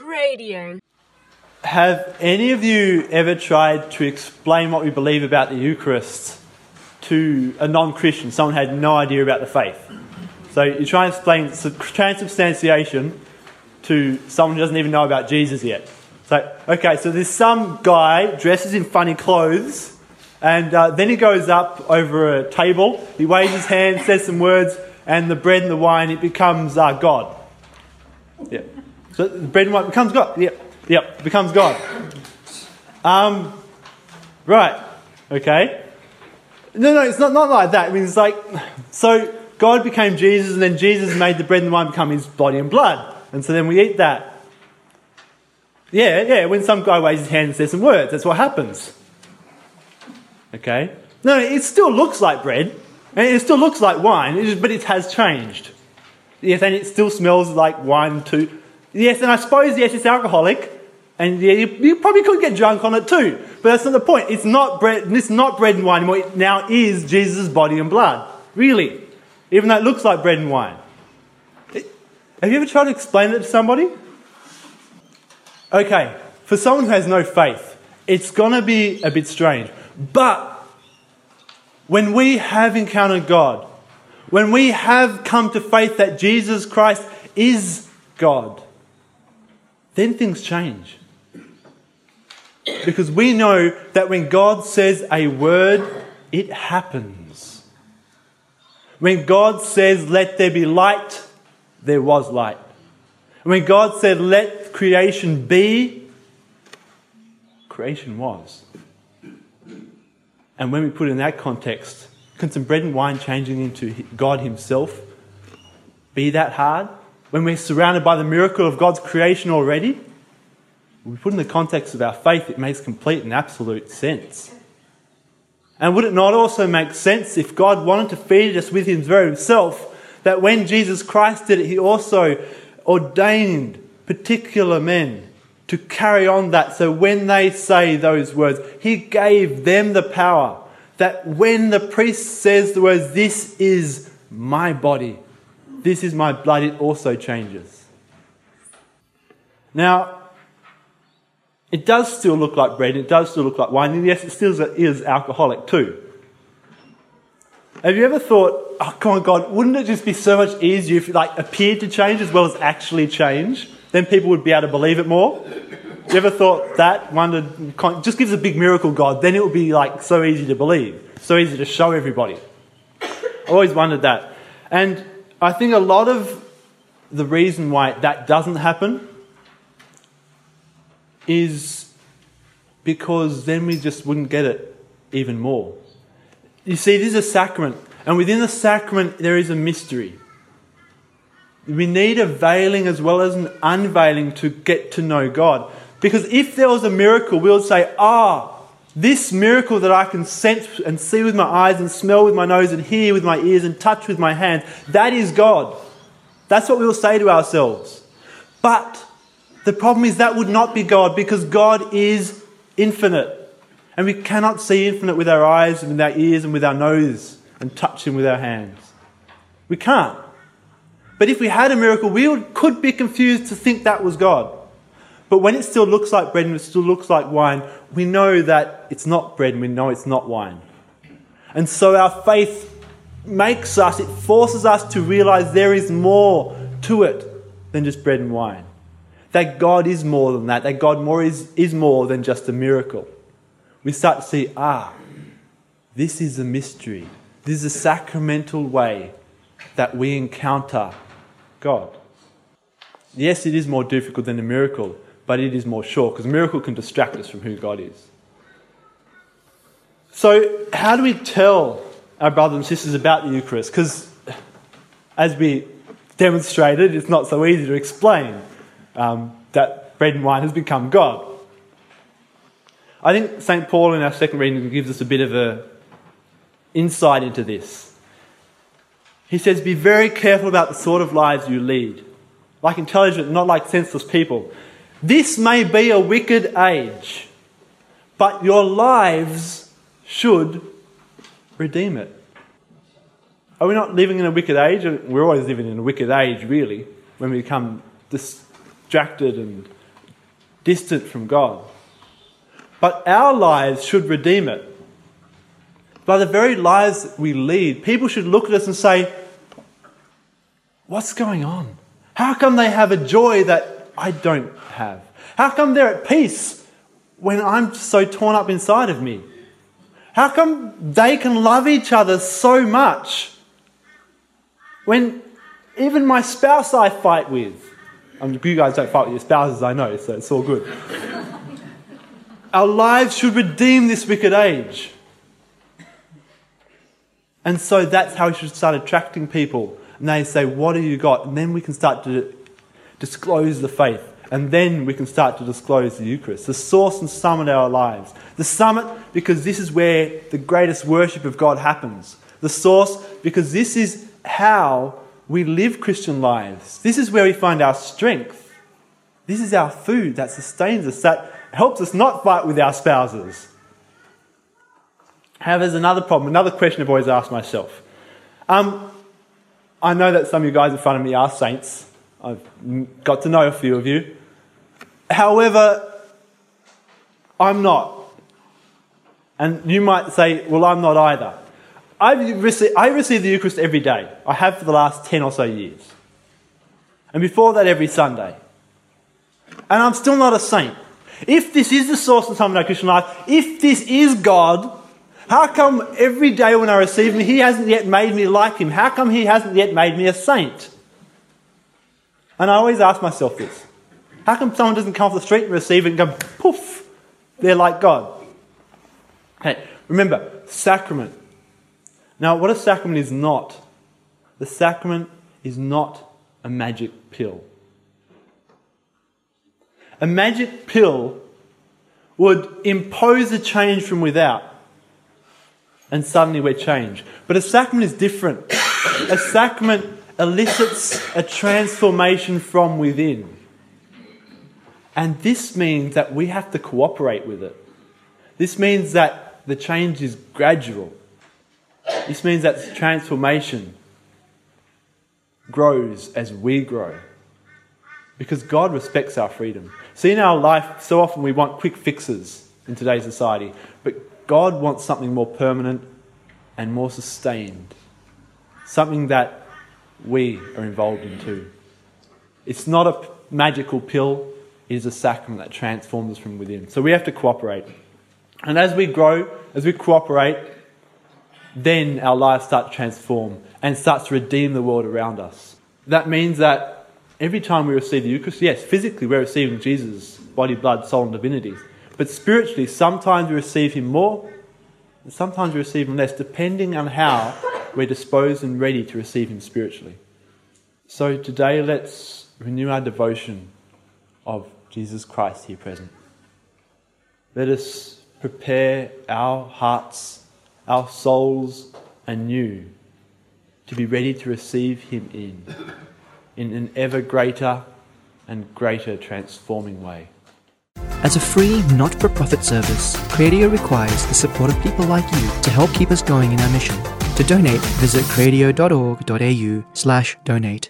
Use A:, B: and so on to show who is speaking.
A: Radio.
B: Have any of you ever tried to explain what we believe about the Eucharist to a non Christian, someone had no idea about the faith? So you try and explain transubstantiation to someone who doesn't even know about Jesus yet. So, okay, so there's some guy dresses in funny clothes, and uh, then he goes up over a table, he waves his hand, says some words, and the bread and the wine, it becomes uh, God. Yeah. So bread and wine becomes God. Yep, yep, becomes God. Um, right, okay. No, no, it's not, not like that. I mean, it's like, so God became Jesus, and then Jesus made the bread and wine become his body and blood. And so then we eat that. Yeah, yeah, when some guy waves his hand and says some words, that's what happens. Okay? No, it still looks like bread, and it still looks like wine, but it has changed. Yes, and it still smells like wine too. Yes, and I suppose, yes, it's alcoholic, and yeah, you, you, probably could get drunk on it too. But that's not the point. It's not bread, it's not bread and wine anymore. It now is Jesus' body and blood. Really. Even though it looks like bread and wine. Have you ever tried to explain it to somebody? Okay, for someone who has no faith, it's going to be a bit strange. But when we have encountered God, when we have come to faith that Jesus Christ is God, then things change. Because we know that when God says a word, it happens. When God says, let there be light, there was light. When God said, let creation be, creation was. And when we put it in that context, can some bread and wine changing into God Himself be that hard? When we're surrounded by the miracle of God's creation already? We put in the context of our faith, it makes complete and absolute sense. And would it not also make sense if God wanted to feed us with His very Himself, that when Jesus Christ did it, He also ordained particular men to carry on that. So when they say those words, he gave them the power that when the priest says the words, This is my body, this is my blood, it also changes. Now, it does still look like bread, it does still look like wine, and yes, it still is alcoholic too. Have you ever thought, oh, come on, God, wouldn't it just be so much easier if it like appeared to change as well as actually change? Then people would be able to believe it more. You ever thought that? Wondered, just gives a big miracle, God. Then it would be like so easy to believe, so easy to show everybody. I always wondered that, and I think a lot of the reason why that doesn't happen is because then we just wouldn't get it even more. You see, this is a sacrament, and within the sacrament, there is a mystery. We need a veiling as well as an unveiling to get to know God. Because if there was a miracle, we would say, ah, this miracle that I can sense and see with my eyes and smell with my nose and hear with my ears and touch with my hands, that is God. That's what we will say to ourselves. But the problem is that would not be God because God is infinite. And we cannot see infinite with our eyes and with our ears and with our nose and touch Him with our hands. We can't. But if we had a miracle, we could be confused to think that was God. But when it still looks like bread and it still looks like wine, we know that it's not bread and we know it's not wine. And so our faith makes us, it forces us to realize there is more to it than just bread and wine. That God is more than that, that God more is, is more than just a miracle we start to see ah, this is a mystery. This is a sacramental way that we encounter God. Yes, it is more difficult than a miracle, but it is more sure because miracle can distract us from who God is. So, how do we tell our brothers and sisters about the Eucharist? Because, as we demonstrated, it's not so easy to explain um, that bread and wine has become God. I think St. Paul in our second reading gives us a bit of a insight into this. He says, Be very careful about the sort of lives you lead, like intelligent, not like senseless people. This may be a wicked age, but your lives should redeem it. Are we not living in a wicked age? We're always living in a wicked age, really, when we become distracted and distant from God. But our lives should redeem it. By the very lives that we lead, people should look at us and say, What's going on? How come they have a joy that I don't have? How come they're at peace when I'm so torn up inside of me? How come they can love each other so much when even my spouse I fight with? Um, you guys don't fight with your spouses, I know, so it's all good. Our lives should redeem this wicked age. And so that's how we should start attracting people. And they say, What have you got? And then we can start to disclose the faith. And then we can start to disclose the Eucharist, the source and summit of our lives. The summit, because this is where the greatest worship of God happens. The source, because this is how we live Christian lives. This is where we find our strength. This is our food that sustains us, that helps us not fight with our spouses. However, there's another problem, another question I've always asked myself. Um, I know that some of you guys in front of me are saints. I've got to know a few of you. However, I'm not. And you might say, well, I'm not either. I receive, I receive the Eucharist every day. I have for the last 10 or so years. And before that, every Sunday. And I'm still not a saint. If this is the source of some of our Christian life, if this is God, how come every day when I receive Him, He hasn't yet made me like Him? How come He hasn't yet made me a saint? And I always ask myself this How come someone doesn't come off the street and receive it and go, poof, they're like God? Hey, remember, sacrament. Now, what a sacrament is not, the sacrament is not a magic pill. A magic pill would impose a change from without, and suddenly we're changed. But a sacrament is different. a sacrament elicits a transformation from within. And this means that we have to cooperate with it. This means that the change is gradual. This means that transformation grows as we grow. Because God respects our freedom. See, in our life, so often we want quick fixes in today's society, but God wants something more permanent and more sustained. Something that we are involved in too. It's not a magical pill, it is a sacrament that transforms us from within. So we have to cooperate. And as we grow, as we cooperate, then our lives start to transform and starts to redeem the world around us. That means that every time we receive the Eucharist, yes, physically we're receiving Jesus' body, blood, soul, and divinity. But spiritually, sometimes we receive Him more, and sometimes we receive Him less, depending on how we're disposed and ready to receive Him spiritually. So today, let's renew our devotion of Jesus Christ here present. Let us prepare our hearts, our souls anew to be ready to receive Him in, in an ever greater and greater transforming way.
A: As a free, not for profit service, Cradio requires the support of people like you to help keep us going in our mission. To donate, visit cradio.org.au slash donate.